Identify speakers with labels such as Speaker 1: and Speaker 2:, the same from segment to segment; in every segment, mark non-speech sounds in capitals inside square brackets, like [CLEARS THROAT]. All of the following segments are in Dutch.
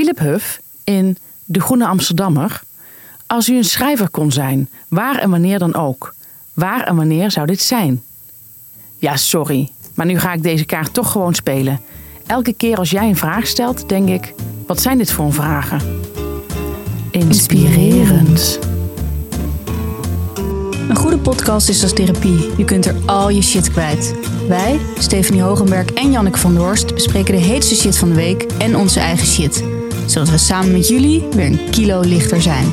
Speaker 1: Philip Huff in De Groene Amsterdammer. Als u een schrijver kon zijn, waar en wanneer dan ook, waar en wanneer zou dit zijn? Ja, sorry, maar nu ga ik deze kaart toch gewoon spelen. Elke keer als jij een vraag stelt, denk ik: wat zijn dit voor vragen? Inspirerend.
Speaker 2: Een goede podcast is als therapie. Je kunt er al je shit kwijt. Wij, Stephanie Hogenberg en Janneke van der bespreken de heetste shit van de week en onze eigen shit. Zodat we samen met jullie weer een kilo lichter zijn.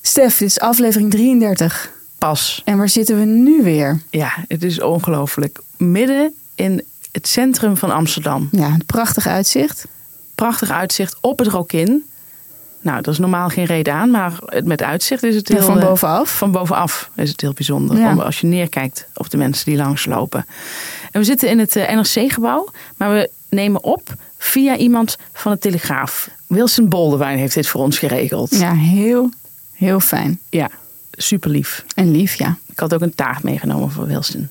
Speaker 2: Stef, dit is aflevering 33.
Speaker 1: Pas.
Speaker 2: En waar zitten we nu weer?
Speaker 1: Ja, het is ongelooflijk. Midden in het centrum van Amsterdam.
Speaker 2: Ja, een prachtig uitzicht.
Speaker 1: Prachtig uitzicht op het Rokin. Nou, dat is normaal geen reden aan, maar met uitzicht is het
Speaker 2: Ja,
Speaker 1: heel...
Speaker 2: van
Speaker 1: eh,
Speaker 2: bovenaf.
Speaker 1: Van bovenaf is het heel bijzonder.
Speaker 2: Ja.
Speaker 1: Om- Als je neerkijkt op de mensen die langslopen. En we zitten in het eh, NRC-gebouw, maar we nemen op via iemand van de Telegraaf. Wilson Boldewijn heeft dit voor ons geregeld.
Speaker 2: Ja, heel, heel fijn.
Speaker 1: Ja, super lief.
Speaker 2: En lief, ja.
Speaker 1: Ik had ook een taart meegenomen voor Wilson.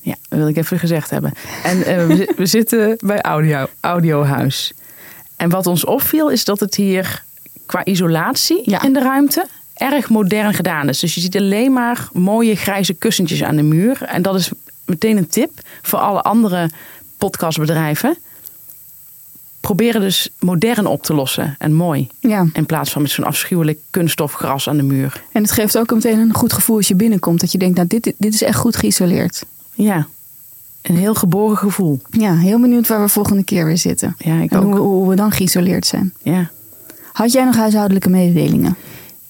Speaker 1: Ja, dat wil ik even gezegd hebben. En eh, we, we zitten bij Audio, Audiohuis. En wat ons opviel is dat het hier qua isolatie
Speaker 2: Ja.
Speaker 1: in de ruimte erg modern gedaan is. Dus je ziet alleen maar mooie grijze kussentjes aan de muur. En dat is meteen een tip voor alle andere podcastbedrijven. Proberen dus modern op te lossen en mooi.
Speaker 2: Ja,
Speaker 1: In plaats van met zo'n afschuwelijk kunststofgras aan de muur.
Speaker 2: en het geeft ook meteen een goed gevoel als je binnenkomt. Dat je denkt, nou, dit, dit is echt goed geïsoleerd.
Speaker 1: Ja, een heel geboren gevoel.
Speaker 2: Ja, heel benieuwd waar we volgende keer weer zitten.
Speaker 1: Ja, ik
Speaker 2: En hoe,
Speaker 1: ook.
Speaker 2: hoe we dan geïsoleerd zijn.
Speaker 1: Ja.
Speaker 2: Had jij nog huishoudelijke mededelingen?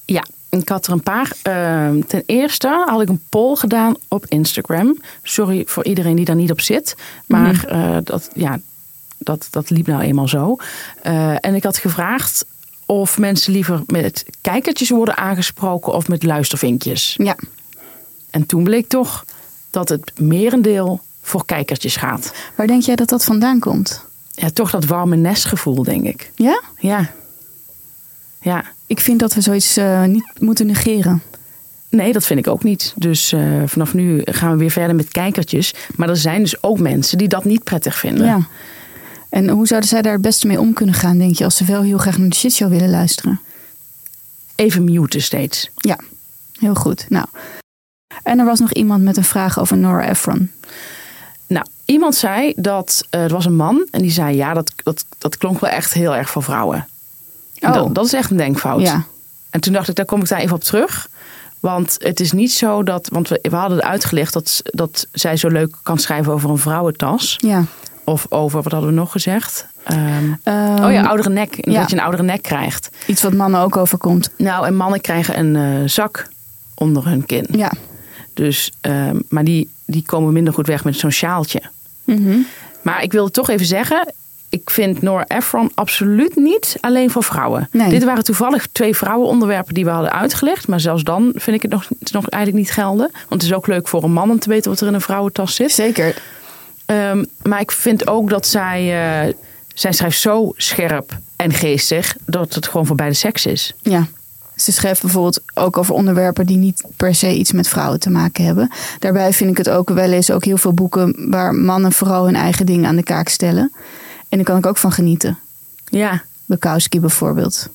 Speaker 1: ja, ik had er een paar. Ehm, ten eerste had ik een poll gedaan op Instagram. Sorry voor iedereen die daar niet op zit. Maar eh, dat, ja, dat, dat liep nou eenmaal zo. Eh, en ik had gevraagd of mensen liever met kijkertjes worden aangesproken of met luistervinkjes.
Speaker 2: Ja,
Speaker 1: En toen bleek toch dat het merendeel voor kijkertjes gaat.
Speaker 2: waar denk jij dat dat vandaan komt?
Speaker 1: Ja, toch dat warme nestgevoel, denk ik.
Speaker 2: Ja?
Speaker 1: Ja. Ja.
Speaker 2: Ik vind dat we zoiets eh, niet moeten negeren.
Speaker 1: Nee, dat vind ik ook niet. Dus eh, vanaf nu gaan we weer verder met kijkertjes. Maar er zijn dus ook mensen die dat niet prettig vinden.
Speaker 2: Ja. En hoe zouden zij daar het beste mee om kunnen gaan, denk je, als ze wel heel graag naar de shitshow willen luisteren?
Speaker 1: Even muten steeds.
Speaker 2: Ja, heel goed. Nou. En er was nog iemand met een vraag over Nora Ephron.
Speaker 1: Nou, iemand zei dat eh, er was een man en die zei: ja, dat, dat, dat klonk wel echt heel erg voor vrouwen.
Speaker 2: Oh.
Speaker 1: Dat, dat is echt een denkfout.
Speaker 2: Ja.
Speaker 1: En toen dacht ik, daar kom ik daar even op terug. Want het is niet zo dat. Want we, we hadden uitgelegd dat, dat zij zo leuk kan schrijven over een vrouwentas.
Speaker 2: Ja.
Speaker 1: Of over, wat hadden we nog gezegd? Ehm,
Speaker 2: Ehm,
Speaker 1: oh ja, oudere nek.
Speaker 2: ja.
Speaker 1: Dat je een oudere nek krijgt.
Speaker 2: Iets wat mannen ook overkomt.
Speaker 1: Nou, en mannen krijgen een eh, zak onder hun kin.
Speaker 2: Ja.
Speaker 1: Dus, ehm, maar die, die komen minder goed weg met zo'n sjaaltje.
Speaker 2: Mhm.
Speaker 1: Maar ik wil toch even zeggen, ik vind Nora Ephron absoluut niet alleen voor vrouwen.
Speaker 2: Nee.
Speaker 1: Dit waren toevallig twee vrouwenonderwerpen die we hadden uitgelegd. Maar zelfs dan vind ik het nog, het nog eigenlijk niet gelden. Want het is ook leuk voor een man om te weten wat er in een vrouwentas zit.
Speaker 2: Zeker.
Speaker 1: Ehm, maar ik vind ook dat zij, eh, zij schrijft zo scherp en geestig dat het gewoon voor beide seks is.
Speaker 2: Ja. Ze schrijft bijvoorbeeld ook over onderwerpen die niet per se iets met vrouwen te maken hebben. Daarbij vind ik het ook, wij lezen ook heel veel boeken waar mannen vooral hun eigen dingen aan de kaak stellen. En daar kan ik ook van genieten.
Speaker 1: Ja,
Speaker 2: Bukowski bijvoorbeeld.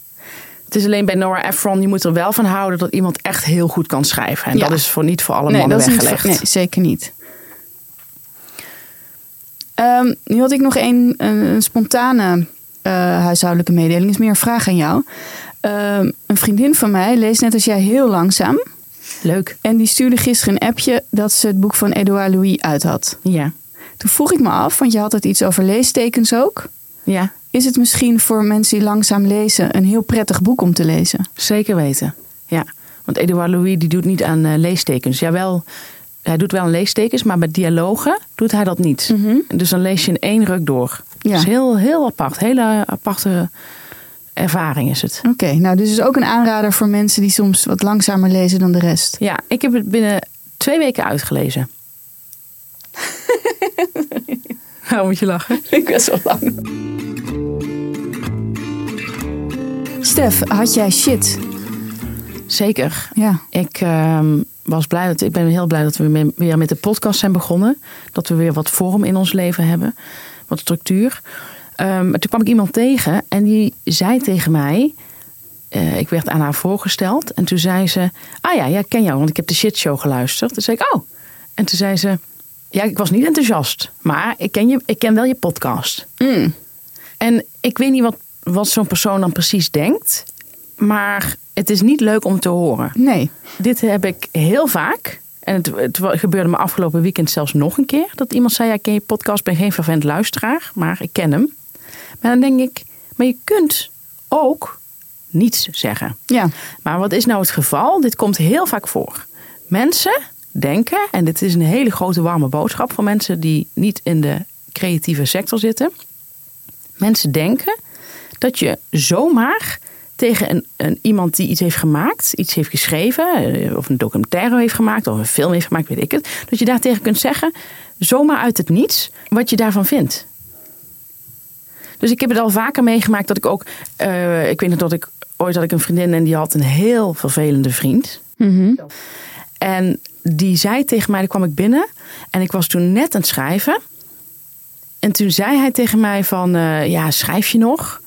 Speaker 1: het is alleen bij Nora Ephron, je moet er wel van houden dat iemand echt heel goed kan schrijven. En
Speaker 2: Ja.
Speaker 1: dat is voor niet voor alle
Speaker 2: nee,
Speaker 1: mannen weggelegd.
Speaker 2: voor- nee, zeker niet. Ehm, nu had ik nog een, een, een spontane eh, huishoudelijke mededeling. is meer een vraag aan jou. Ehm, een vriendin van mij leest net als jij heel langzaam.
Speaker 1: Leuk.
Speaker 2: En die stuurde gisteren een appje dat ze het boek van Edouard Louis uit had.
Speaker 1: Ja.
Speaker 2: Toen vroeg ik me af, want je had het iets over leestekens ook.
Speaker 1: Ja,
Speaker 2: Is het misschien voor mensen die langzaam lezen een heel prettig boek om te lezen?
Speaker 1: zeker weten. Ja, want Edouard Louis die doet niet aan eh, leestekens. Jawel, hij doet wel aan leestekens, maar met dialogen doet hij dat niet. Dus dan lees je in één ruk door.
Speaker 2: Ja.
Speaker 1: Dat is heel, heel apart. Hele aparte ervaring is het.
Speaker 2: Oké, nou dus is ook een aanrader voor mensen die soms wat langzamer lezen dan de rest.
Speaker 1: Ja, ik heb het binnen twee weken uitgelezen. [LAUGHS] Waarom moet je lachen? [LAUGHS]
Speaker 2: Ik best wel lang. Stef, had jij shit?
Speaker 1: Zeker.
Speaker 2: Ja.
Speaker 1: Ik, ehm, was blij dat, ik ben heel blij dat we weer met de podcast zijn begonnen. Dat we weer wat vorm in ons leven hebben. Wat structuur. Ehm, maar toen kwam ik iemand tegen en die zei tegen mij. eh, ik werd aan haar voorgesteld. En toen zei ze: Ah ja, ja, ik ken jou, want ik heb de shitshow geluisterd. Toen zei ik: Oh. En toen zei ze: Ja, ik was niet enthousiast. Maar ik ken, je, ik ken wel je podcast.
Speaker 2: Mm.
Speaker 1: En ik weet niet wat, wat zo'n persoon dan precies denkt. Maar het is niet leuk om te horen.
Speaker 2: Nee.
Speaker 1: Dit heb ik heel vaak. En het, het gebeurde me afgelopen weekend zelfs nog een keer. Dat iemand zei, ja, ik ken je podcast, ik ben geen vervent luisteraar. Maar ik ken hem. Maar dan denk ik, maar je kunt ook niets zeggen.
Speaker 2: Ja.
Speaker 1: Maar wat is nou het geval? Dit komt heel vaak voor. Mensen denken, en dit is een hele grote warme boodschap voor mensen die niet in de creatieve sector zitten. Mensen denken dat je zomaar tegen een, een, iemand die iets heeft gemaakt, iets heeft geschreven, eh, of een documentaire heeft gemaakt, of een film heeft gemaakt, weet ik het, dat je daartegen kunt zeggen, zomaar uit het niets, wat je daarvan vindt. Dus ik heb het al vaker meegemaakt dat ik ook, eh, ik weet nog dat ik ooit had ik een vriendin en die had een heel vervelende vriend. En die zei tegen mij, dan kwam ik binnen en ik was toen net aan het schrijven. En toen zei hij tegen mij van, eh, ja, schrijf je nog?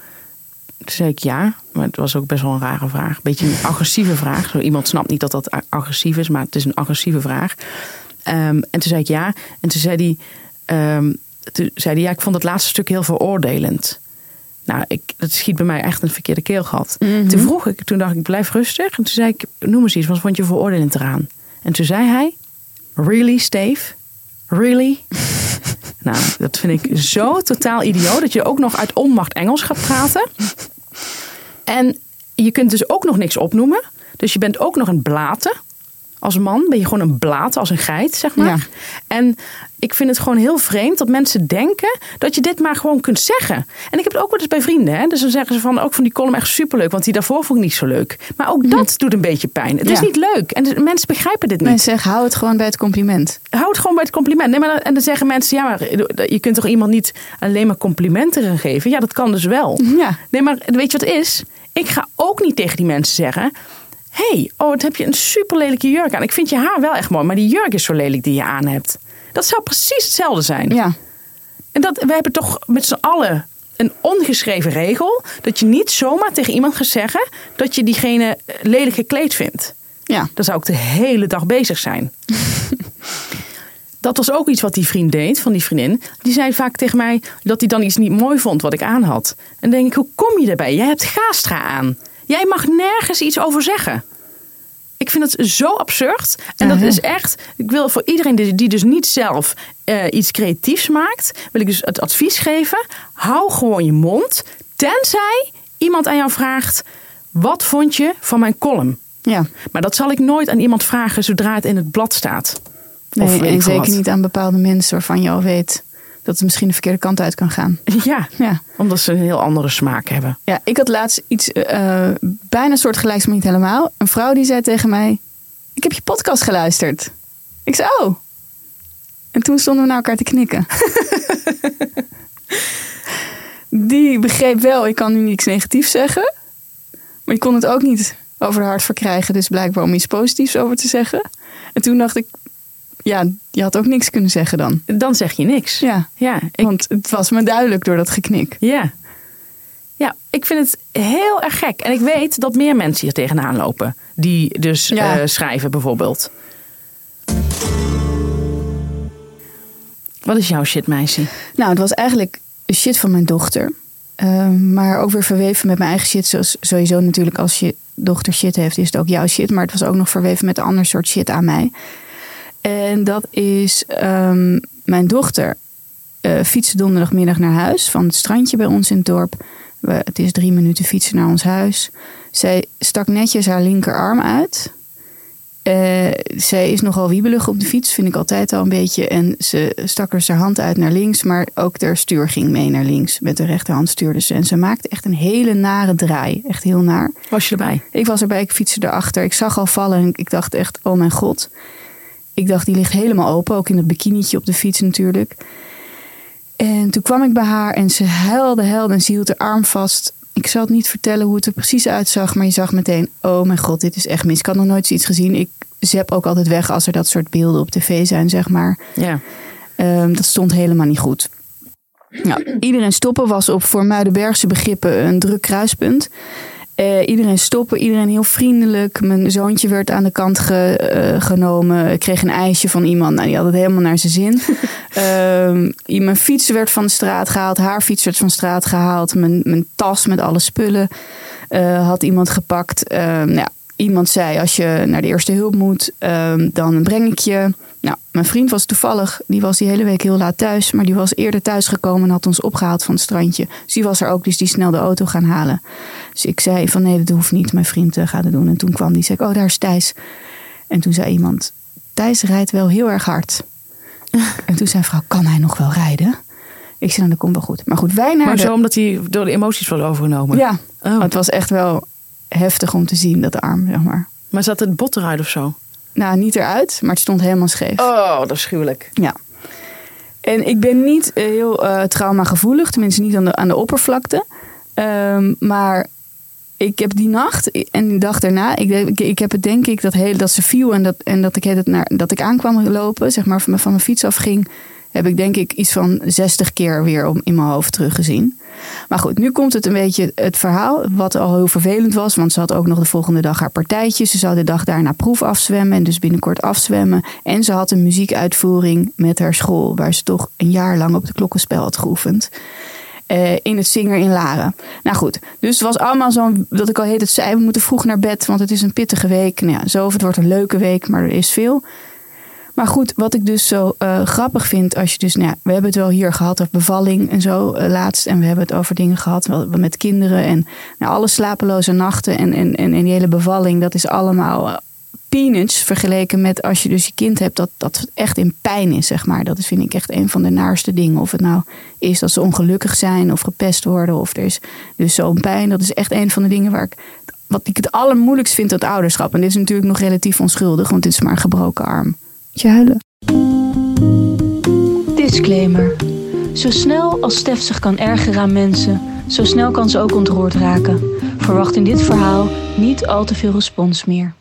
Speaker 1: Toen zei ik ja, maar het was ook best wel een rare vraag. Een beetje een agressieve vraag. Zo, iemand snapt niet dat dat agressief is, maar het is een agressieve vraag. Ehm, en toen zei ik ja. En toen zei hij, ehm, toen zei hij ja, ik vond het laatste stuk heel veroordelend. Nou, ik, dat schiet bij mij echt een verkeerde keelgat. Toen vroeg ik, toen dacht ik, blijf rustig. En toen zei ik, noem eens iets, wat vond je veroordelend eraan? En toen zei hij, really, Steve? Really? [LAUGHS] nou, dat vind ik zo totaal idioot. Dat je ook nog uit onmacht Engels gaat praten. En je kunt dus ook nog niks opnoemen. Dus je bent ook nog een blaten. Als man ben je gewoon een blaten, als een geit, zeg maar.
Speaker 2: Ja.
Speaker 1: En ik vind het gewoon heel vreemd dat mensen denken dat je dit maar gewoon kunt zeggen. En ik heb het ook wel eens bij vrienden. Hè? Dus dan zeggen ze van, ook van die column echt superleuk. Want die daarvoor vond ik niet zo leuk. Maar ook dat doet een beetje pijn. Het is niet leuk. En de- mensen begrijpen dit niet.
Speaker 2: Mensen zeggen, hou het gewoon bij het compliment.
Speaker 1: Hou het gewoon bij het compliment. Nee, maar dan, en dan zeggen mensen, ja, maar je kunt toch iemand niet alleen maar complimenten gaan geven? Ja, dat kan dus wel.
Speaker 2: Ja.
Speaker 1: Nee, maar weet je wat het is? Ik ga ook niet tegen die mensen zeggen... hey, oh, wat heb je een super lelijke jurk aan. Ik vind je haar wel echt mooi, maar die jurk is zo lelijk die je aan hebt. Dat zou precies hetzelfde zijn.
Speaker 2: Ja.
Speaker 1: En dat, we hebben toch met z'n allen een ongeschreven regel... dat je niet zomaar tegen iemand gaat zeggen... dat je diegene lelijk gekleed vindt.
Speaker 2: Ja.
Speaker 1: Dan zou ik de hele dag bezig zijn. [LAUGHS] dat was ook iets wat die vriend deed, van die vriendin. Die zei vaak tegen mij dat hij dan iets niet mooi vond wat ik aan had. En dan denk ik, hoe kom je erbij? Jij hebt gastra aan. Jij mag nergens iets over zeggen. Ik vind het zo absurd. En dat
Speaker 2: ja.
Speaker 1: is echt, ik wil voor iedereen die, die dus niet zelf eh, iets creatiefs maakt, wil ik dus het advies geven: hou gewoon je mond. Tenzij iemand aan jou vraagt: wat vond je van mijn column?
Speaker 2: Ja.
Speaker 1: Maar dat zal ik nooit aan iemand vragen zodra het in het blad staat. Of
Speaker 2: Nee, en zeker
Speaker 1: wat.
Speaker 2: niet aan bepaalde mensen waarvan je al weet dat het misschien de verkeerde kant uit kan gaan. [LAUGHS]
Speaker 1: Ja,
Speaker 2: Ja.
Speaker 1: omdat ze een heel andere smaak hebben.
Speaker 2: Ja, ik had laatst iets eh, bijna soort gelijks, maar niet helemaal. Een vrouw die zei tegen mij: Ik heb je podcast geluisterd. Ik zei: Oh. En toen stonden we naar elkaar te knikken. [LAUGHS] die begreep wel, ik kan nu niets negatiefs zeggen. Maar die kon het ook niet over de hart verkrijgen. Dus blijkbaar om iets positiefs over te zeggen. En toen dacht ik: Ja, je had ook niks kunnen zeggen dan.
Speaker 1: Dan zeg je niks.
Speaker 2: Ja,
Speaker 1: Ja, ik,
Speaker 2: want het was me duidelijk door dat geknik.
Speaker 1: ja. ja, ik vind het heel erg gek. En ik weet dat meer mensen hier tegenaan lopen. Die dus
Speaker 2: Ja.
Speaker 1: eh, schrijven bijvoorbeeld. Wat is jouw shit, meisje?
Speaker 2: Nou, het was eigenlijk shit van mijn dochter. Ehm, maar ook weer verweven met mijn eigen shit. Zoals sowieso natuurlijk als je dochter shit heeft, is het ook jouw shit. Maar het was ook nog verweven met een ander soort shit aan mij. En dat is ehm, mijn dochter eh fietste donderdagmiddag naar huis van het strandje bij ons in het dorp. We, het is drie minuten fietsen naar ons huis. Zij stak netjes haar linkerarm uit. Eh, zij is nogal wiebelig op de fiets, vind ik altijd al een beetje. En ze stak er zijn hand uit naar links, maar ook de stuur ging mee naar links. Met de rechterhand stuurde ze. En ze maakte echt een hele nare draai. Echt heel naar.
Speaker 1: Was je erbij?
Speaker 2: Ik was erbij, ik fietste erachter. Ik zag al vallen en ik dacht echt, oh mijn god. Ik dacht, die ligt helemaal open. Ook in het bikinietje op de fiets natuurlijk. En toen kwam ik bij haar en ze huilde, huilde en ze hield haar arm vast. Ik zal het niet vertellen hoe het er precies uitzag, maar je zag meteen, oh mijn god, dit is echt mis. Ik had nog nooit zoiets gezien. Ik zep ook altijd weg als er dat soort beelden op tv zijn, zeg maar.
Speaker 1: Ja.
Speaker 2: Ehm, dat stond helemaal niet goed. Nou, iedereen stoppen was op voor Muidenbergse begrippen een druk kruispunt. Eh, iedereen stoppen, iedereen heel vriendelijk. Mijn zoontje werd aan de kant ge- eh, genomen. Ik kreeg een ijsje van iemand. Nou, die had het helemaal naar zijn zin. [LAUGHS] Ehm, mijn fiets werd van de straat gehaald. Haar fiets werd van de straat gehaald. Mijn, mijn tas met alle spullen eh, had iemand gepakt. Ehm, nou, iemand zei, als je naar de eerste hulp moet, ehm, dan breng ik je. Nou, mijn vriend was toevallig, die was die hele week heel laat thuis. Maar die was eerder thuis gekomen en had ons opgehaald van het strandje. Dus die was er ook, dus die snel de auto gaan halen. Dus ik zei van nee, dat hoeft niet. Mijn vriend eh, gaat het doen. En toen kwam die, zei ik, oh daar is Thijs. En toen zei iemand, Thijs rijdt wel heel erg hard. [LAUGHS] en toen zei vrouw, kan hij nog wel rijden? Ik zei, nou dat komt wel goed. Maar goed, wij naar
Speaker 1: Maar
Speaker 2: de...
Speaker 1: zo omdat hij door de emoties was overgenomen.
Speaker 2: Ja,
Speaker 1: Oh.
Speaker 2: het was echt wel heftig om te zien, dat arm, zeg maar.
Speaker 1: Maar zat het bot eruit of zo?
Speaker 2: Nou, niet eruit, maar het stond helemaal scheef.
Speaker 1: Oh, dat is gruwelijk.
Speaker 2: Ja. En ik ben niet eh, heel eh traumagevoelig, tenminste niet aan de, aan de oppervlakte. Ehm, maar ik heb die nacht en die dag daarna, ik, ik, ik heb het denk ik dat, heel, dat ze viel en dat, en dat ik, het naar, dat ik aankwam lopen, zeg maar van, mijn- van mijn fiets afging, heb ik denk ik iets van 60 keer weer om, in mijn hoofd teruggezien. Maar goed, nu komt het een beetje het verhaal, wat al heel vervelend was. Want ze had ook nog de volgende dag haar partijtje. Ze zou de dag daarna proef afzwemmen en dus binnenkort afzwemmen. En ze had een muziekuitvoering met haar school, waar ze toch een jaar lang op het klokkenspel had geoefend. Eh, in het Zinger in Laren. Nou goed, dus het was allemaal zo'n, dat ik al heet het zei, we moeten vroeg naar bed, want het is een pittige week. Nou ja, zo, het wordt een leuke week, maar er is veel. Maar goed, wat ik dus zo eh, grappig vind, als je dus, nou ja, we hebben het wel hier gehad over bevalling en zo eh, laatst. En we hebben het over dingen gehad met kinderen en nou, alle slapeloze nachten en, en, die hele bevalling. Dat is allemaal eh, peanuts vergeleken met als je dus je kind hebt dat, dat echt in pijn is, zeg maar. Dat is, vind ik echt een van de naarste dingen. Of het nou is dat ze ongelukkig zijn of gepest worden of er is dus zo'n pijn. Dat is echt een van de dingen waar ik, wat ik het allermoeilijkst vind het ouderschap. En dit is natuurlijk nog relatief onschuldig, want dit is maar een gebroken arm.
Speaker 3: Disclaimer. Zo snel als Stef zich kan ergeren aan mensen, zo snel kan ze ook ontroerd raken. Verwacht in dit verhaal niet al te veel respons meer.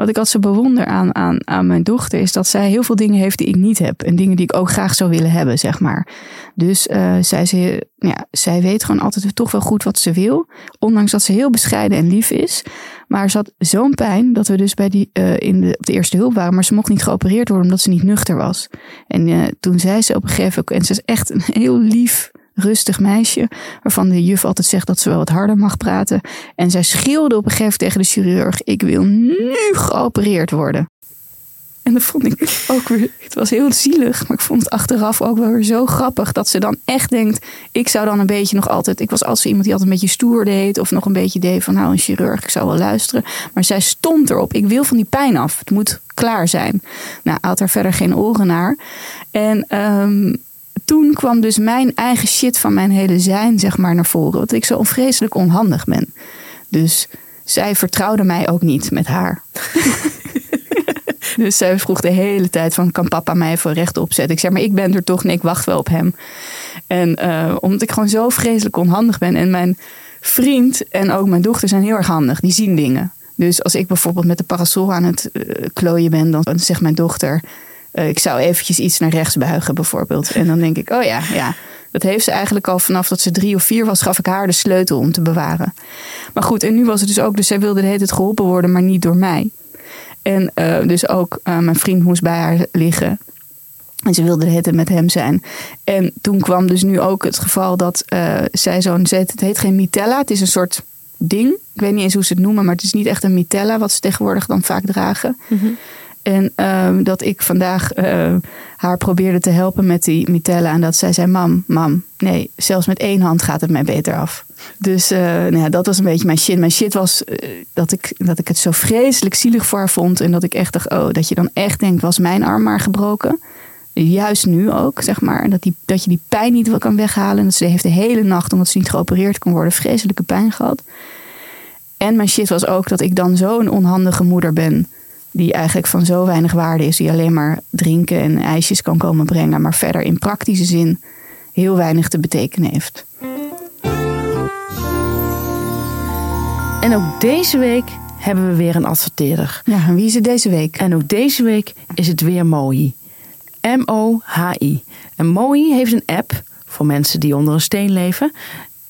Speaker 2: Wat ik altijd zo bewonder aan, aan, aan mijn dochter is dat zij heel veel dingen heeft die ik niet heb. En dingen die ik ook graag zou willen hebben, zeg maar. Dus eh, zij, ze, ja, zij weet gewoon altijd toch wel goed wat ze wil. Ondanks dat ze heel bescheiden en lief is. Maar ze had zo'n pijn dat we dus bij die, eh, in de, op de eerste hulp waren. Maar ze mocht niet geopereerd worden omdat ze niet nuchter was. En eh, toen zei ze op een gegeven moment, en ze is echt een heel lief, rustig meisje. Waarvan de juf altijd zegt dat ze wel wat harder mag praten. En zij schreeuwde op een gegeven tegen de chirurg: Ik wil nu geopereerd worden. En dat vond ik ook weer. Het was heel zielig, maar ik vond het achteraf ook wel weer zo grappig. Dat ze dan echt denkt: Ik zou dan een beetje nog altijd. Ik was zo iemand die altijd een beetje stoer deed. Of nog een beetje deed van: Nou, een chirurg, ik zou wel luisteren. Maar zij stond erop: Ik wil van die pijn af. Het moet klaar zijn. Nou, had er verder geen oren naar. En. ehm, toen kwam dus mijn eigen shit van mijn hele zijn, zeg maar, naar voren. Dat ik zo onvreselijk onhandig ben. Dus zij vertrouwde mij ook niet met haar. [LAUGHS] dus zij vroeg de hele tijd van, kan papa mij even rechtop zetten? Ik zeg, maar ik ben er toch, nee, ik wacht wel op hem. En eh, omdat ik gewoon zo vreselijk onhandig ben. En mijn vriend en ook mijn dochter zijn heel erg handig. Die zien dingen. Dus als ik bijvoorbeeld met de parasol aan het eh, klooien ben, dan zegt mijn dochter... eh, ik zou eventjes iets naar rechts buigen bijvoorbeeld. En dan denk ik, oh ja, ja. Dat heeft ze eigenlijk al vanaf dat ze drie of vier was, gaf ik haar de sleutel om te bewaren. Maar goed, en nu was het dus ook, dus zij wilde de hele tijd geholpen worden, maar niet door mij. En eh, dus ook eh, mijn vriend moest bij haar liggen. En ze wilde tijd met hem zijn. En toen kwam dus nu ook het geval dat zij zo'n... ze heet- Het heet geen mitella, het is een soort ding. Ik weet niet eens hoe ze het noemen, maar het is niet echt een mitella... wat ze tegenwoordig dan vaak dragen. En ehm, dat ik vandaag eh, haar probeerde te helpen met die mitella. En dat zij zei, mam, mam, nee, zelfs met één hand gaat het mij beter af. Dus eh, nou ja, dat was een beetje mijn shit. Mijn shit was eh, dat, ik, dat ik het zo vreselijk zielig voor haar vond. En dat ik echt dacht, oh, dat je dan echt denkt, was mijn arm maar gebroken. Juist nu ook, zeg maar. Dat, die, dat je die pijn niet kan weghalen. En dat ze heeft de hele nacht, omdat ze niet geopereerd kon worden, vreselijke pijn gehad. En mijn shit was ook dat ik dan zo'n onhandige moeder ben. Die eigenlijk van zo weinig waarde is. Die alleen maar drinken en ijsjes kan komen brengen. Maar verder in praktische zin heel weinig te betekenen heeft.
Speaker 1: En ook deze week hebben we weer een adverteerder.
Speaker 2: Ja, en wie is het deze week?
Speaker 1: En ook deze week is het weer Mohi. M-O-H-I. En Mohi heeft een app voor mensen die onder een steen leven.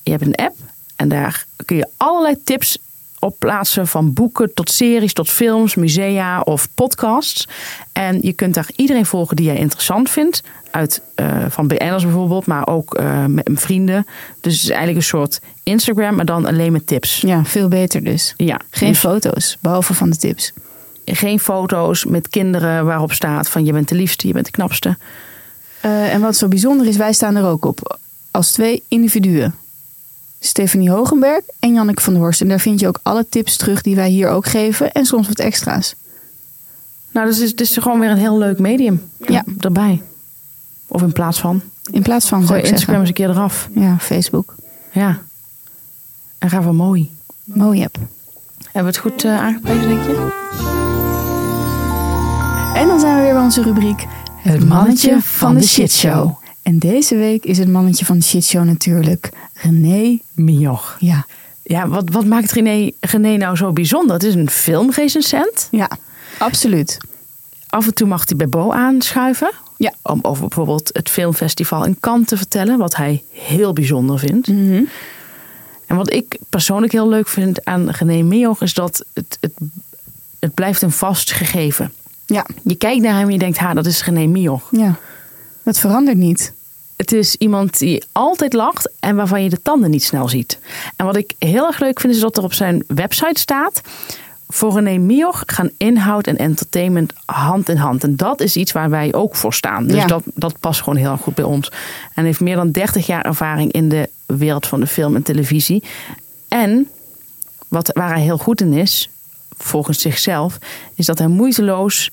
Speaker 1: Je hebt een app en daar kun je allerlei tips op plaatsen. Van boeken tot series, tot films, musea of podcasts. En je kunt daar iedereen volgen die jij interessant vindt. Uit, eh, van BN'ers bijvoorbeeld, maar ook eh, met vrienden. Dus het is eigenlijk een soort Instagram, maar dan alleen met tips.
Speaker 2: Ja, veel beter dus.
Speaker 1: Ja,
Speaker 2: Geen
Speaker 1: dus
Speaker 2: foto's, behalve van de tips.
Speaker 1: geen foto's met kinderen waarop staat van je bent de liefste, je bent de knapste.
Speaker 2: Eh, en wat zo bijzonder is, wij staan er ook op. Als twee individuen. Stefanie Hogenberg en Janneke van der Horst. En daar vind je ook alle tips terug die wij hier ook geven. En soms wat extra's.
Speaker 1: Nou, dus het is, gewoon weer een heel leuk medium
Speaker 2: Ja.
Speaker 1: erbij. Of in plaats van.
Speaker 2: In plaats van,
Speaker 1: Gooi Instagram eens
Speaker 2: zeggen.
Speaker 1: een keer eraf.
Speaker 2: Ja, Facebook.
Speaker 1: Ja. En ga voor mooi.
Speaker 2: Mooi app.
Speaker 1: Hebben we het goed eh, aangeprezen, denk je?
Speaker 2: En dan zijn we weer bij onze rubriek.
Speaker 1: Het mannetje van de shitshow.
Speaker 2: En deze week is het mannetje van de shitshow natuurlijk René.
Speaker 1: Mioch.
Speaker 2: Ja,
Speaker 1: Ja, wat, wat maakt René, René nou zo bijzonder? Het is een filmrecensent.
Speaker 2: ja, absoluut.
Speaker 1: Af en toe mag hij bij Bo aanschuiven.
Speaker 2: Ja.
Speaker 1: Om over bijvoorbeeld het filmfestival in Cannes te vertellen. Wat hij heel bijzonder vindt.
Speaker 2: Mhm.
Speaker 1: En wat ik persoonlijk heel leuk vind aan René Mioch... is dat het, het, het blijft een vast gegeven.
Speaker 2: Ja,
Speaker 1: Je kijkt naar hem en je denkt, ha, dat is René Mioch.
Speaker 2: ja. Dat verandert niet.
Speaker 1: Het is iemand die altijd lacht en waarvan je de tanden niet snel ziet. En wat ik heel erg leuk vind is dat er op zijn website staat... Voor René Mioch gaan inhoud en entertainment hand in hand. En dat is iets waar wij ook voor staan. Dus
Speaker 2: Ja.
Speaker 1: dat, dat past gewoon heel erg goed bij ons. En heeft meer dan 30 jaar ervaring in de wereld van de film en televisie. En wat, waar hij heel goed in is, volgens zichzelf, is dat hij moeiteloos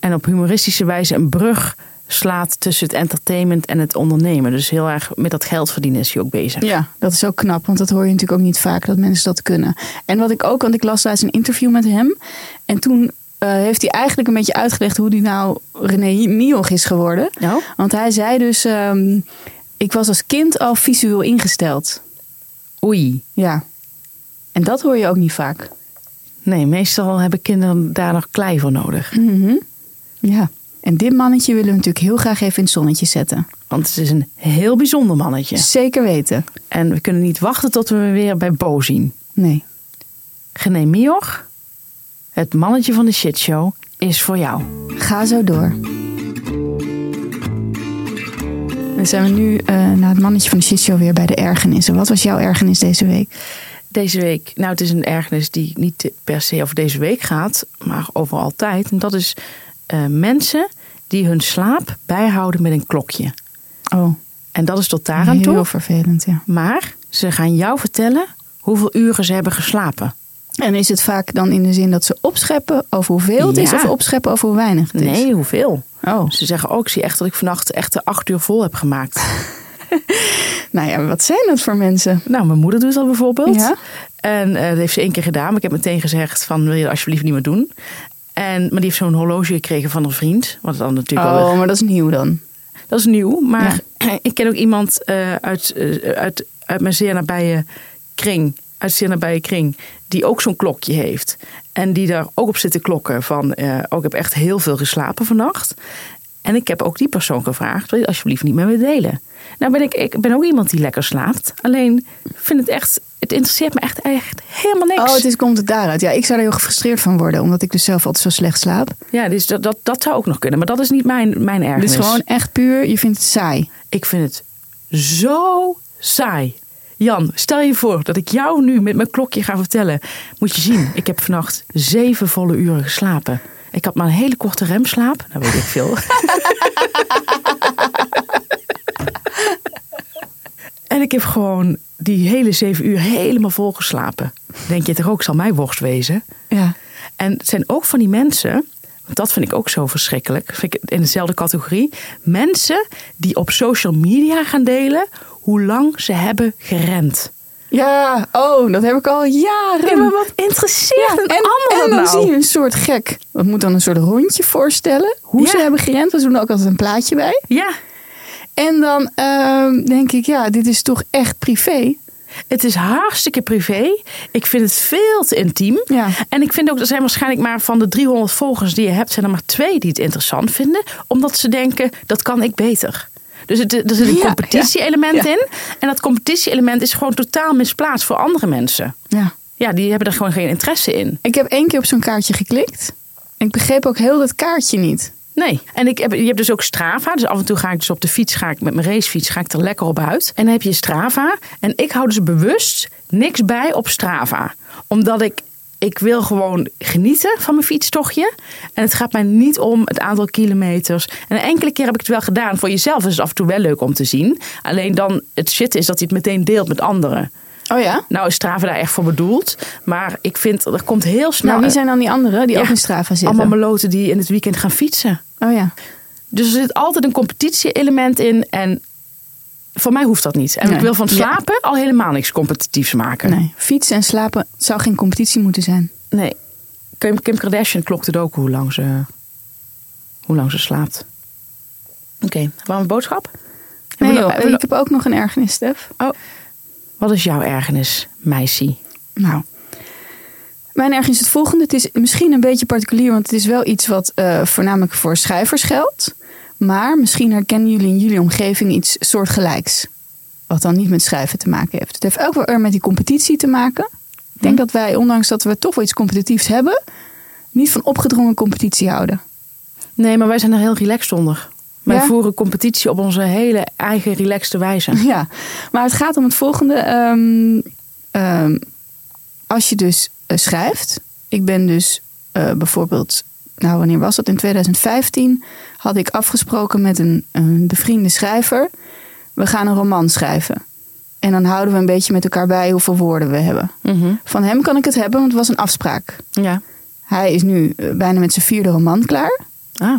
Speaker 1: en op humoristische wijze een brug slaat tussen het entertainment en het ondernemen. Dus heel erg met dat geld verdienen is hij ook bezig.
Speaker 2: Ja, dat is ook knap, want dat hoor je natuurlijk ook niet vaak dat mensen dat kunnen. En wat ik ook, want ik las laatst een interview met hem. En toen eh, heeft hij eigenlijk een beetje uitgelegd hoe hij nou René Mioch is geworden.
Speaker 1: Nou?
Speaker 2: Want hij zei dus, ehm, ik was als kind al visueel ingesteld.
Speaker 1: Oei.
Speaker 2: Ja. En dat hoor je ook niet vaak.
Speaker 1: Nee, meestal hebben kinderen daar nog klei voor nodig.
Speaker 2: Mhm. Ja. En dit mannetje willen we natuurlijk heel graag even in het zonnetje zetten.
Speaker 1: Want het is een heel bijzonder mannetje.
Speaker 2: Zeker weten.
Speaker 1: En we kunnen niet wachten tot we hem weer bij Bo zien.
Speaker 2: Nee.
Speaker 1: Gené Mioch, het mannetje van de shitshow, is voor jou.
Speaker 2: Ga zo door. Dan zijn we nu eh na het mannetje van de shitshow weer bij de ergernissen. Wat was jouw ergernis deze week?
Speaker 1: Deze week, nou het is een ergernis die niet per se over deze week gaat, maar over altijd. En dat is eh, mensen die hun slaap bijhouden met een klokje.
Speaker 2: Oh,
Speaker 1: En dat is tot daar aan
Speaker 2: heel
Speaker 1: toe.
Speaker 2: vervelend, ja.
Speaker 1: Maar ze gaan jou vertellen hoeveel uren ze hebben geslapen.
Speaker 2: En is het vaak dan in de zin dat ze opscheppen over hoeveel het is... Of opscheppen over hoe weinig het is?
Speaker 1: Nee, hoeveel?
Speaker 2: Oh,
Speaker 1: Ze zeggen ook, ik zie echt dat ik vannacht echt de acht uur vol heb gemaakt. [LAUGHS]
Speaker 2: nou ja, wat zijn dat voor mensen?
Speaker 1: Nou, mijn moeder doet dat bijvoorbeeld.
Speaker 2: Ja?
Speaker 1: En eh, dat heeft ze één keer gedaan. Maar ik heb meteen gezegd van, wil je dat alsjeblieft niet meer doen? En, maar die heeft zo'n horloge gekregen van een vriend. Wat dan natuurlijk
Speaker 2: Oh, maar dat is nieuw dan.
Speaker 1: Dat is nieuw. Maar [CLEARS THROAT] ik ken ook iemand eh, uit, eh, uit, uit mijn zeer nabije kring. Uit zeer nabije kring. Die ook zo'n klokje heeft. En die daar ook op zit te klokken van... oh, ik heb echt heel veel geslapen vannacht. En ik heb ook die persoon gevraagd... wil je het alsjeblieft niet met me delen? Nou ben ik, ik ben ook iemand die lekker slaapt. Alleen vind het echt... Het interesseert me echt, echt helemaal niks.
Speaker 2: Oh, het is, komt het daaruit. Ja, ik zou er heel gefrustreerd van worden, omdat ik dus zelf altijd zo slecht slaap.
Speaker 1: Ja, dus dat, dat, dat zou ook nog kunnen. Maar dat is niet mijn, mijn ergernis.
Speaker 2: is gewoon echt puur, je vindt het saai.
Speaker 1: Ik vind het zo saai. Jan, stel je voor dat ik jou nu met mijn klokje ga vertellen. Moet je zien, ik heb vannacht zeven volle uren geslapen. Ik had maar een hele korte remslaap. Dat weet ik veel. [LAUGHS] en ik heb gewoon die hele zeven uur helemaal vol geslapen. Denk je toch ook, zal mij worst wezen?
Speaker 2: Ja.
Speaker 1: En het zijn ook van die mensen, want dat vind ik ook zo verschrikkelijk, vind ik in dezelfde categorie. Mensen die op social media gaan delen hoe lang ze hebben gerend.
Speaker 2: Ja, oh, dat heb ik al jaren.
Speaker 1: Ja, maar wat interesseert een
Speaker 2: en,
Speaker 1: ander
Speaker 2: en dan
Speaker 1: nou?
Speaker 2: zie je een soort gek. Dat moet dan een soort rondje voorstellen. Hoe
Speaker 1: Ja.
Speaker 2: ze hebben gerend. We doen er ook altijd een plaatje bij.
Speaker 1: Ja,
Speaker 2: En dan ehm, denk ik, ja, dit is toch echt privé.
Speaker 1: Het is hartstikke privé. Ik vind het veel te intiem.
Speaker 2: Ja.
Speaker 1: En ik vind ook, er zijn waarschijnlijk maar van de 300 volgers die je hebt, zijn er maar twee die het interessant vinden. Omdat ze denken, dat kan ik beter. Dus het, er zit een
Speaker 2: Ja,
Speaker 1: competitie-element
Speaker 2: ja.
Speaker 1: in. En dat competitie-element is gewoon totaal misplaatst voor andere mensen.
Speaker 2: Ja.
Speaker 1: Ja, die hebben er gewoon geen interesse in.
Speaker 2: Ik heb één keer op zo'n kaartje geklikt. En ik begreep ook heel dat kaartje niet.
Speaker 1: Nee. En ik heb, je hebt dus ook Strava. Dus af en toe ga ik dus op de fiets, ga ik met mijn racefiets, ga ik er lekker op uit. En dan heb je Strava. En ik hou dus bewust niks bij op Strava. Omdat ik, ik wil gewoon genieten van mijn fietstochtje. En het gaat mij niet om het aantal kilometers. En een enkele keer heb ik het wel gedaan. Voor jezelf is het af en toe wel leuk om te zien. Alleen dan, het shit is dat hij het meteen deelt met anderen.
Speaker 2: Oh ja?
Speaker 1: Nou is Strava daar echt voor bedoeld. Maar ik vind, er komt heel snel...
Speaker 2: Nou, wie zijn dan die anderen die
Speaker 1: Ja,
Speaker 2: ook in Strava zitten?
Speaker 1: Allemaal meloten die in het weekend gaan fietsen.
Speaker 2: Oh ja.
Speaker 1: Dus er zit altijd een competitie-element in. En voor mij hoeft dat niet. En
Speaker 2: Nee.
Speaker 1: ik wil van
Speaker 2: Ja.
Speaker 1: slapen al helemaal niks competitiefs maken.
Speaker 2: Nee, fietsen en slapen zou geen competitie moeten zijn.
Speaker 1: Nee. Kim, Kardashian klokt het ook hoe lang ze, hoe lang ze slaapt. Oké, hebben we een boodschap?
Speaker 2: Nee, joh, ik heb ook nog een ergernis, Stef.
Speaker 1: oh, wat is jouw ergernis, meisje?
Speaker 2: Nou, mijn ergernis is het volgende. Het is misschien een beetje particulier, want het is wel iets wat eh, voornamelijk voor schrijvers geldt. Maar misschien herkennen jullie in jullie omgeving iets soortgelijks. Wat dan niet met schrijven te maken heeft. Het heeft ook wel er met die competitie te maken. Ik denk dat wij, ondanks dat we toch wel iets competitiefs hebben, niet van opgedrongen competitie houden.
Speaker 1: Nee, maar wij zijn er heel relaxed onder. Wij
Speaker 2: Ja?
Speaker 1: voeren competitie op onze hele eigen relaxte wijze. [LAUGHS]
Speaker 2: Ja, maar het gaat om het volgende. Ehm, ehm, als je dus eh, schrijft. Ik ben dus eh, bijvoorbeeld, nou wanneer was dat? In 2015 had ik afgesproken met een, een bevriende schrijver. We gaan een roman schrijven. En dan houden we een beetje met elkaar bij hoeveel woorden we hebben.
Speaker 1: Mhm.
Speaker 2: Van hem kan ik het hebben, want het was een afspraak.
Speaker 1: Ja.
Speaker 2: Hij is nu eh, bijna met zijn vierde roman klaar.
Speaker 1: Ah,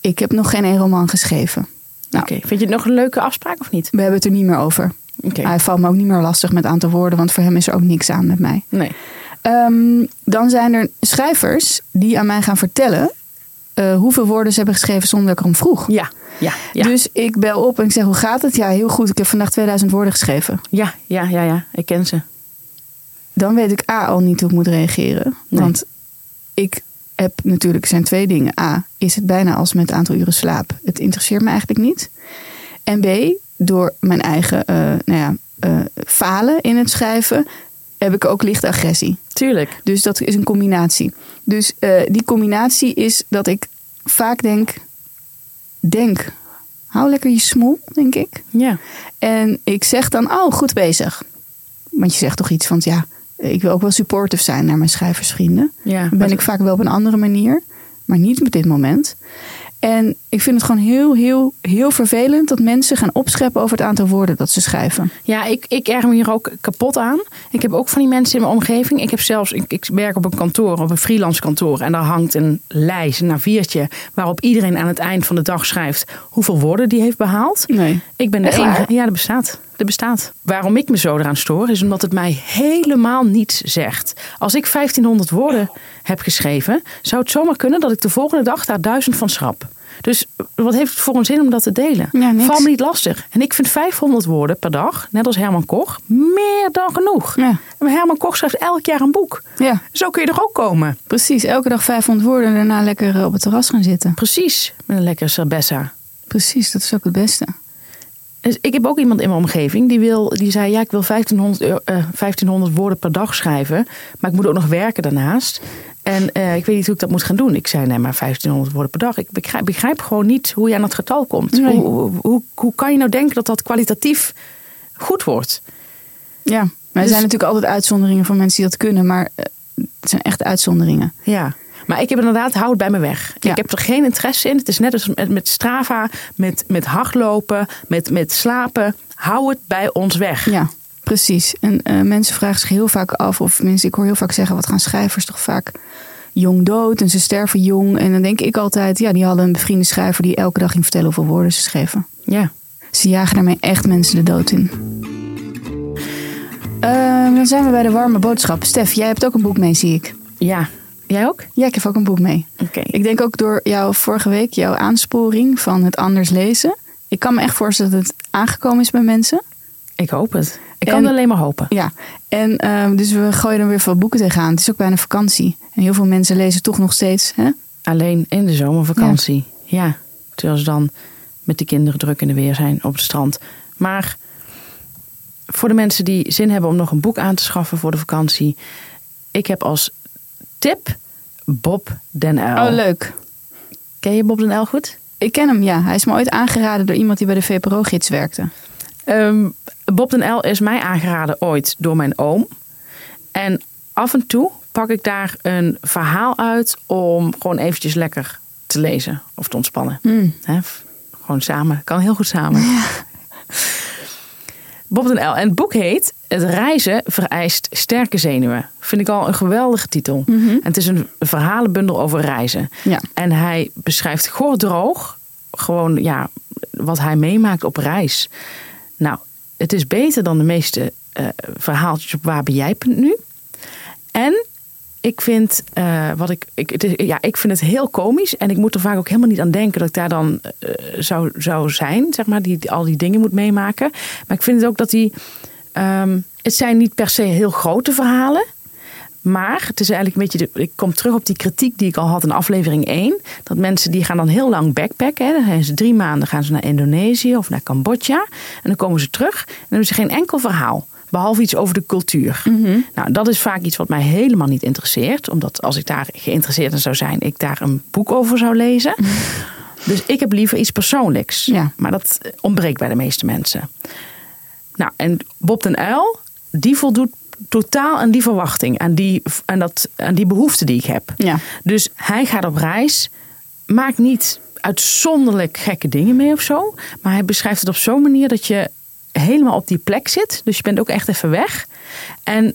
Speaker 2: Ik heb nog geen één roman geschreven. Nou.
Speaker 1: Vind je het nog een leuke afspraak of niet?
Speaker 2: we hebben het er niet meer over. Hij valt me ook niet meer lastig met aantal woorden, want voor hem is er ook niks aan met mij.
Speaker 1: Nee.
Speaker 2: Ehm, dan zijn er schrijvers die aan mij gaan vertellen eh, hoeveel woorden ze hebben geschreven zonder dat ik erom vroeg.
Speaker 1: Ja, ja, ja.
Speaker 2: Dus ik bel op en ik zeg: Hoe gaat het? Ja, heel goed. Ik heb vandaag 2000 woorden geschreven.
Speaker 1: Ja, ja, ja, ja. Ik ken ze.
Speaker 2: Dan weet ik A al niet hoe ik moet reageren.
Speaker 1: Nee.
Speaker 2: Want ik heb natuurlijk zijn twee dingen. A, is het bijna als met het aantal uren slaap. Het interesseert me eigenlijk niet. En B, door mijn eigen eh, nou ja, eh, falen in het schrijven, heb ik ook lichte agressie.
Speaker 1: Tuurlijk.
Speaker 2: Dus dat is een combinatie. Dus eh, die combinatie is dat ik vaak denk: denk, hou lekker je smoel, denk ik.
Speaker 1: Ja.
Speaker 2: En ik zeg dan: oh, goed bezig. Want je zegt toch iets van: ja, ik wil ook wel supportive zijn naar mijn schrijversvrienden.
Speaker 1: Ja.
Speaker 2: Dan ben ik vaak wel op een andere manier, maar niet op dit moment. En ik vind het gewoon heel, heel, heel vervelend dat mensen gaan opscheppen over het aantal woorden dat ze schrijven.
Speaker 1: Ja, ik, ik erger me hier ook kapot aan. Ik heb ook van die mensen in mijn omgeving. Ik heb zelfs, ik, ik werk op een kantoor, op een freelance kantoor. En daar hangt een lijst, een A4'tje, waarop iedereen aan het eind van de dag schrijft hoeveel woorden die heeft behaald.
Speaker 2: Nee.
Speaker 1: Ik ben de enige. Ja, dat bestaat. Dat bestaat. Waarom ik me zo eraan stoor, is omdat het mij helemaal niets zegt. Als ik 1500 woorden heb geschreven, zou het zomaar kunnen dat ik de volgende dag daar duizend van schrap. Dus wat heeft het voor een zin om dat te delen?
Speaker 2: Ja.
Speaker 1: Val me niet lastig. En ik vind 500 woorden per dag, net als Herman Koch, meer dan genoeg.
Speaker 2: Ja.
Speaker 1: Maar Herman Koch schrijft elk jaar een boek.
Speaker 2: Ja,
Speaker 1: Zo kun je er ook komen.
Speaker 2: precies. Elke dag 500 woorden en daarna lekker eh, op het terras gaan zitten.
Speaker 1: Precies, met een lekkere cerbessa.
Speaker 2: Precies, dat is ook het beste.
Speaker 1: Dus ik heb ook iemand in mijn omgeving die, wil, die zei: Ja, ik wil 1500, euro- eh, 1500 woorden per dag schrijven. Maar ik moet ook nog werken daarnaast. En eh, ik weet niet hoe ik dat moet gaan doen. Ik zei: Nee, maar 1500 woorden per dag. Ik begrijp, begrijp gewoon niet hoe je aan dat getal komt.
Speaker 2: Nee.
Speaker 1: Hoe, hoe, hoe, hoe kan je nou denken dat dat kwalitatief goed wordt?
Speaker 2: Ja, maar er
Speaker 1: Dus-
Speaker 2: zijn natuurlijk altijd uitzonderingen voor mensen die dat kunnen, maar eh, het zijn echt uitzonderingen.
Speaker 1: Ja. Maar ik heb inderdaad, hou het bij me weg.
Speaker 2: Ja.
Speaker 1: Ik heb er geen interesse in. Het is net als met, met Strava, met, met hardlopen, met, met slapen. Hou het bij ons weg.
Speaker 2: Ja, precies. En eh, mensen vragen zich heel vaak af, of mensen, ik hoor heel vaak zeggen, wat gaan schrijvers toch vaak jong dood en ze sterven jong. En dan denk ik altijd, ja, die hadden een bevriende schrijver die elke dag ging vertellen hoeveel woorden ze schreven.
Speaker 1: Ja.
Speaker 2: Ze jagen daarmee echt mensen de dood in. Ehm, dan zijn we bij de warme boodschap. Stef, jij hebt ook een boek mee, zie ik.
Speaker 1: Ja. Jij ook?
Speaker 2: Ja, ik heb ook een boek mee.
Speaker 1: Oké.
Speaker 2: Ik denk ook door jouw vorige week, jouw aansporing van het anders lezen. Ik kan me echt voorstellen dat het aangekomen is bij mensen.
Speaker 1: Ik hoop het. Ik
Speaker 2: En-
Speaker 1: kan alleen maar hopen.
Speaker 2: Ja, en ehm, dus we gooien er weer veel boeken tegenaan. Het is ook bijna vakantie. En heel veel mensen lezen toch nog steeds. Hè?
Speaker 1: Alleen in de zomervakantie. Ja. Terwijl ze dan met de kinderen druk in de weer zijn op het strand. Maar voor de mensen die zin hebben om nog een boek aan te schaffen voor de vakantie. Ik heb als tip Bob den Uyl.
Speaker 2: Oh, leuk.
Speaker 1: Ken je Bob den Uyl goed?
Speaker 2: Ik ken hem, ja. Hij is me ooit aangeraden door iemand die bij de VPRO-gids werkte.
Speaker 1: Ehm, Bob den Uyl is mij aangeraden ooit door mijn oom. En af en toe pak ik daar een verhaal uit om gewoon eventjes lekker te lezen of te ontspannen. Hè, f- gewoon samen. Kan heel goed samen. Bob den Uyl. En het boek heet Het reizen vereist sterke zenuwen. Vind ik al een geweldige titel. En het is een verhalenbundel over reizen.
Speaker 2: Ja.
Speaker 1: En hij beschrijft gordroog gewoon ja, wat hij meemaakt op reis. Nou, het is beter dan de meeste eh, verhaaltjes op waar ben jij.nu. En ik vind, eh, wat ik, ik, het is, ja, ik vind het heel komisch. En ik moet er vaak ook helemaal niet aan denken dat ik daar dan eh, zou, zou zijn. Zeg maar, die, die al die dingen moet meemaken. Maar ik vind het ook dat die. Ehm, het zijn niet per se heel grote verhalen. Maar het is eigenlijk een beetje. De, ik kom terug op die kritiek die ik al had in aflevering 1. Dat mensen die gaan dan heel lang backpacken. Hè. Dan zijn ze drie maanden gaan ze naar Indonesië of naar Cambodja. En dan komen ze terug. En dan hebben ze geen enkel verhaal. Behalve iets over de cultuur. Nou, dat is vaak iets wat mij helemaal niet interesseert. Omdat als ik daar geïnteresseerd in zou zijn, ik daar een boek over zou lezen. Dus ik heb liever iets persoonlijks.
Speaker 2: Ja.
Speaker 1: Maar dat ontbreekt bij de meeste mensen. Nou, en Bob den Uyl, die voldoet totaal aan die verwachting. Aan die, aan dat, aan die behoefte die ik heb.
Speaker 2: Ja.
Speaker 1: Dus hij gaat op reis. Maakt niet uitzonderlijk gekke dingen mee of zo. Maar hij beschrijft het op zo'n manier dat je helemaal op die plek zit. Dus je bent ook echt even weg. En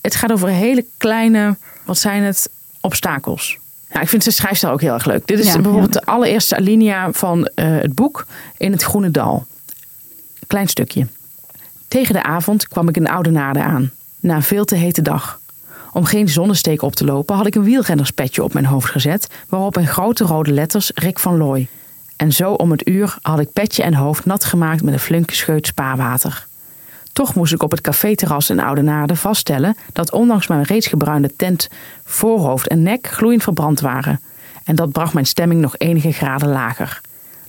Speaker 1: het gaat over hele kleine, wat zijn het, obstakels. Nou, ik vind zijn schrijfstijl ook heel erg leuk. Dit is
Speaker 2: Ja,
Speaker 1: bijvoorbeeld
Speaker 2: ja.
Speaker 1: de allereerste alinea van eh, het boek In het Groene Dal. Klein stukje. Tegen de avond kwam ik in Oudenaarde aan. Na een veel te hete dag. Om geen zonnesteek op te lopen had ik een wielrennerspetje op mijn hoofd gezet... waarop in grote rode letters Rick van Looy. En zo om het uur had ik petje en hoofd nat gemaakt met een flinke scheut spaarwater. Toch moest ik op het caféterras in Oudenaarde vaststellen dat ondanks mijn reeds gebruinde tent voorhoofd en nek gloeiend verbrand waren. En dat bracht mijn stemming nog enige graden lager.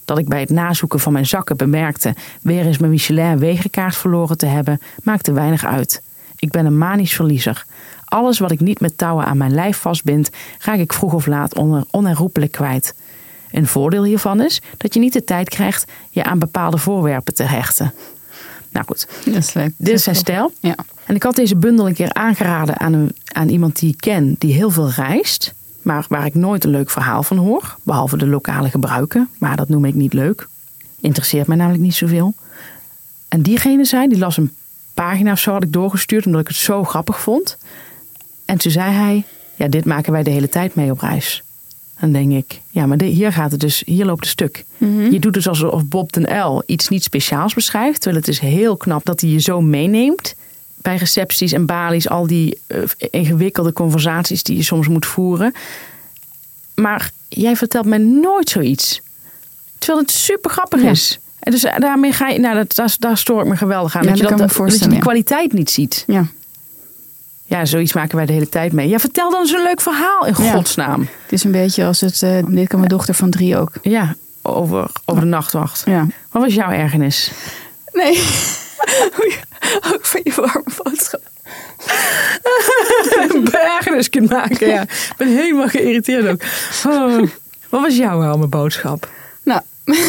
Speaker 1: Dat ik bij het nazoeken van mijn zakken bemerkte weer eens mijn Michelin wegenkaart verloren te hebben, maakte weinig uit. Ik ben een manisch verliezer. Alles wat ik niet met touwen aan mijn lijf vastbind, raak ik vroeg of laat on- onherroepelijk kwijt. Een voordeel hiervan is dat je niet de tijd krijgt je aan bepaalde voorwerpen te hechten. Nou goed,
Speaker 2: is
Speaker 1: dit is zijn stijl.
Speaker 2: Ja.
Speaker 1: En ik had deze bundel een keer aangeraden aan, een, aan iemand die ik ken, die heel veel reist. Maar waar ik nooit een leuk verhaal van hoor. Behalve de lokale gebruiken. Maar dat noem ik niet leuk. Interesseert mij namelijk niet zoveel. En diegene zei, die las een pagina of zo had ik doorgestuurd. Omdat ik het zo grappig vond. En toen zei hij, ja dit maken wij de hele tijd mee op reis. Dan denk ik, ja maar hier gaat het dus, hier loopt het stuk. Je doet dus alsof Bob den Uyl iets niet speciaals beschrijft. Terwijl het is heel knap dat hij je zo meeneemt bij recepties en balies, al die eh, ingewikkelde conversaties die je soms moet voeren. Maar jij vertelt mij nooit zoiets. Terwijl het super grappig
Speaker 2: Ja.
Speaker 1: is. En dus eh, daarmee ga je, nou, dat, daar, daar stoor ik me geweldig aan.
Speaker 2: Ja,
Speaker 1: dat, je
Speaker 2: dat
Speaker 1: dat, dat je die kwaliteit niet ziet.
Speaker 2: Ja.
Speaker 1: Ja, zoiets maken wij de hele tijd mee. Ja, vertel dan eens een leuk verhaal in godsnaam.
Speaker 2: Het is een beetje als het... eh, dit kan mijn dochter van drie ook.
Speaker 1: Ja, over, over de nachtwacht.
Speaker 2: Ja.
Speaker 1: Wat was jouw ergernis?
Speaker 2: Nee. [LAUGHS] ook van je warme boodschap. [LAUGHS]
Speaker 1: ergernis kunt maken, ja. Ik ben helemaal geïrriteerd ook. Oh. Wat was jouw warme boodschap?
Speaker 2: Nou, [LAUGHS]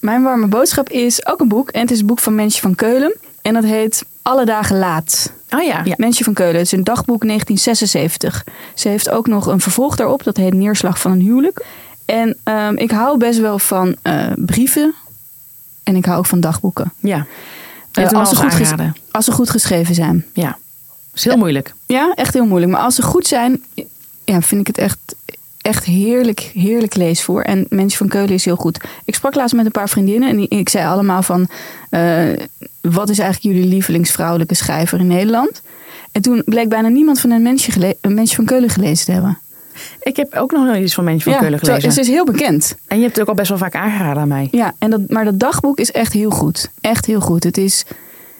Speaker 2: mijn warme boodschap is ook een boek. En het is een boek van Mensje van Keulen. En dat heet Alle Dagen Laat.
Speaker 1: Oh ja.
Speaker 2: Ja, Mensje van Keulen. Het is een dagboek 1976. Ze heeft ook nog een vervolg daarop. Dat heet Neerslag van een huwelijk. En ehm, ik hou best wel van eh, brieven. En ik hou ook van dagboeken.
Speaker 1: Ja.
Speaker 2: Eh, als, ze goed ges- als ze goed geschreven zijn.
Speaker 1: Ja. is heel moeilijk.
Speaker 2: Ja, echt heel moeilijk. Maar als ze goed zijn, ja, vind ik het echt, echt heerlijk, heerlijk leesvoer. En Mensje van Keulen is heel goed. Ik sprak laatst met een paar vriendinnen en ik zei allemaal van... eh, wat is eigenlijk jullie lievelingsvrouwelijke schrijver in Nederland? En toen bleek bijna niemand van een mensje, gele- een mensje van Keulen gelezen te hebben.
Speaker 1: Ik heb ook nog nooit iets van Mensje van
Speaker 2: Ja,
Speaker 1: Keulen
Speaker 2: zo-
Speaker 1: gelezen.
Speaker 2: het is heel bekend.
Speaker 1: En je hebt het ook al best wel vaak aangeraden aan mij.
Speaker 2: Ja, en dat, maar dat dagboek is echt heel goed. Echt heel goed. Het is,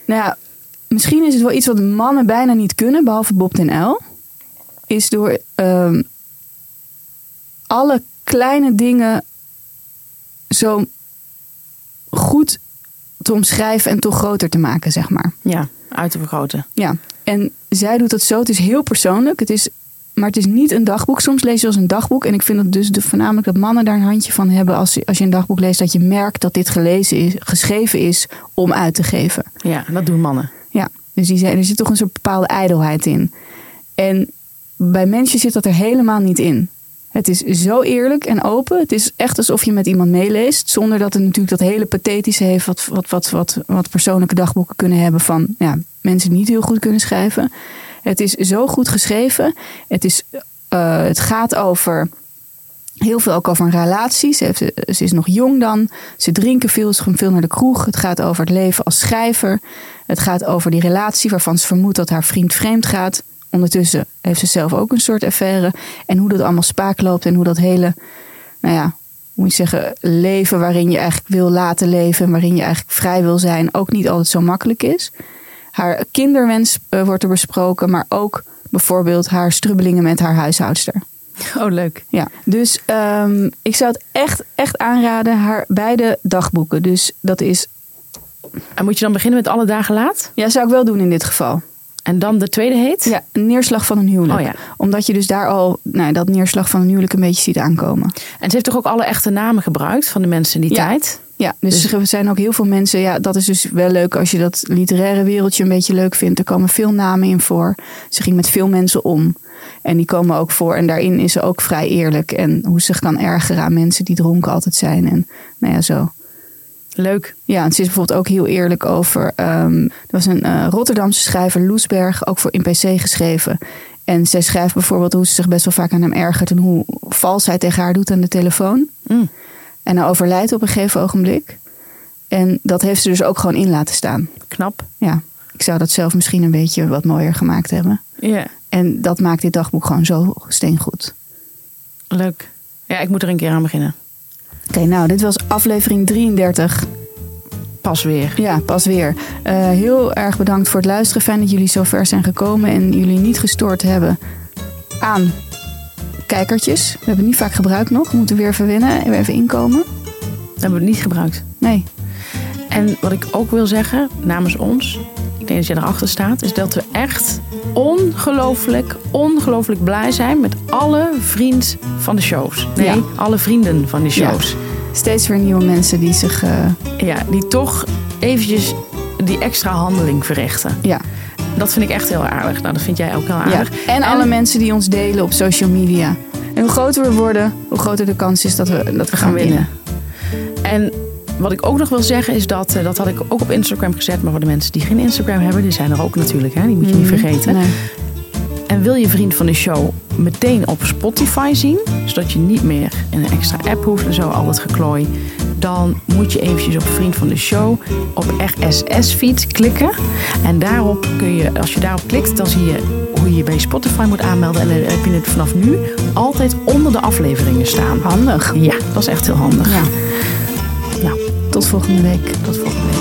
Speaker 2: nou ja, misschien is het wel iets wat mannen bijna niet kunnen, behalve Bob den L. Is door ehm, alle kleine dingen zo goed te omschrijven en toch groter te maken, zeg maar.
Speaker 1: Ja, uit te vergroten.
Speaker 2: Ja, en zij doet dat zo. Het is heel persoonlijk. Het is, maar het is niet een dagboek. Soms lees je als een dagboek. En ik vind dat dus de, voornamelijk dat mannen daar een handje van hebben. Als, je- als je een dagboek leest, dat je merkt dat dit gelezen is, geschreven is om uit te geven.
Speaker 1: Ja, dat doen mannen.
Speaker 2: Ja, dus die, zijn- er zit toch een soort bepaalde ijdelheid in. En bij mensen zit dat er helemaal niet in. Het is zo eerlijk en open. Het is echt alsof je met iemand meeleest. Zonder dat het natuurlijk dat hele pathetische heeft. Wat, wat, wat, wat, wat persoonlijke dagboeken kunnen hebben van ja, mensen die niet heel goed kunnen schrijven. Het is zo goed geschreven. Het, is, eh, het gaat over heel veel ook over een relatie. Ze, is nog jong dan. Ze drinken veel, ze gaan veel naar de kroeg. Het gaat over het leven als schrijver. Het gaat over die relatie waarvan ze vermoedt dat haar vriend vreemd gaat. Ondertussen heeft ze zelf ook een soort affaire. En hoe dat allemaal spaak loopt en hoe dat hele, nou ja, hoe moet je zeggen, leven waarin je eigenlijk wil laten leven. En waarin je eigenlijk vrij wil zijn, ook niet altijd zo makkelijk is. Haar kinderwens eh, wordt er besproken, maar ook bijvoorbeeld haar strubbelingen met haar huishoudster.
Speaker 1: Oh, leuk.
Speaker 2: Ja, dus ehm, ik zou het echt, echt aanraden, haar beide dagboeken. Dus dat is,
Speaker 1: En moet je dan beginnen met alle dagen laat?
Speaker 2: ja, zou ik wel doen in dit geval.
Speaker 1: En dan de tweede heet?
Speaker 2: Ja, neerslag van een huwelijk.
Speaker 1: Oh ja.
Speaker 2: Omdat je dus daar al nou, dat neerslag van een huwelijk een beetje ziet aankomen.
Speaker 1: En ze heeft toch ook alle echte namen gebruikt van de mensen in die
Speaker 2: Ja.
Speaker 1: tijd?
Speaker 2: Ja, dus,
Speaker 1: Dus-
Speaker 2: er zijn ook heel veel mensen. Ja, dat is dus wel leuk als je dat literaire wereldje een beetje leuk vindt. Er komen veel namen in voor. Ze ging met veel mensen om. En die komen ook voor. En daarin is ze ook vrij eerlijk. En hoe ze zich kan ergeren aan mensen die dronken altijd zijn. En nou ja, zo.
Speaker 1: Leuk.
Speaker 2: Ja, en ze is bijvoorbeeld ook heel eerlijk over. ehm er was een eh, Rotterdamse schrijver, Loesberg, ook voor in PC geschreven. En zij schrijft bijvoorbeeld hoe ze zich best wel vaak aan hem ergert. En hoe vals hij tegen haar doet aan de telefoon.
Speaker 1: Mm.
Speaker 2: En hij overlijdt op een gegeven ogenblik. En dat heeft ze dus ook gewoon in laten staan.
Speaker 1: Knap.
Speaker 2: Ja, ik zou dat zelf misschien een beetje wat mooier gemaakt hebben.
Speaker 1: Ja,
Speaker 2: En dat maakt dit dagboek gewoon zo steengoed.
Speaker 1: leuk. Ja, ik moet er een keer aan beginnen.
Speaker 2: Oké, nou, dit was aflevering 33.
Speaker 1: Pas weer.
Speaker 2: Ja, pas weer. Eh, heel erg bedankt voor het luisteren. Fijn dat jullie zo ver zijn gekomen en jullie niet gestoord hebben aan kijkertjes. We hebben het niet vaak gebruikt nog. We moeten weer verwinnen en weer even inkomen.
Speaker 1: Dat hebben we niet gebruikt.
Speaker 2: Nee.
Speaker 1: En wat ik ook wil zeggen, namens ons, ik denk dat je erachter staat, is dat we echt ongelooflijk, ongelooflijk blij zijn met alle vriend van de shows. Nee,
Speaker 2: Ja.
Speaker 1: alle vrienden van de shows.
Speaker 2: Steeds weer nieuwe mensen die zich. eh,
Speaker 1: Ja. die toch eventjes die extra handeling verrichten.
Speaker 2: ja,
Speaker 1: Dat vind ik echt heel aardig. Nou, dat vind jij ook heel
Speaker 2: ja.
Speaker 1: aardig.
Speaker 2: En, alle mensen die ons delen op social media. En hoe groter we worden, hoe groter de kans is dat we, dat we gaan winnen.
Speaker 1: En wat ik ook nog wil zeggen is dat, eh, dat had ik ook op Instagram gezet. Maar voor de mensen die geen Instagram hebben, die zijn er ook natuurlijk. Hè? Die moet je niet vergeten.
Speaker 2: Nee.
Speaker 1: En wil je vriend van de show meteen op Spotify zien, zodat je niet meer in een extra app hoeft en zo al dat geklooi, dan moet je eventjes op vriend van de show op RSS-feed klikken. En daarop kun je, als je daarop klikt, dan zie je hoe je je bij Spotify moet aanmelden. En dan heb je het vanaf nu altijd onder de afleveringen staan.
Speaker 2: Handig.
Speaker 1: Ja, dat is echt heel handig.
Speaker 2: Ja.
Speaker 1: Nou,
Speaker 2: Tot volgende week.
Speaker 1: tot volgende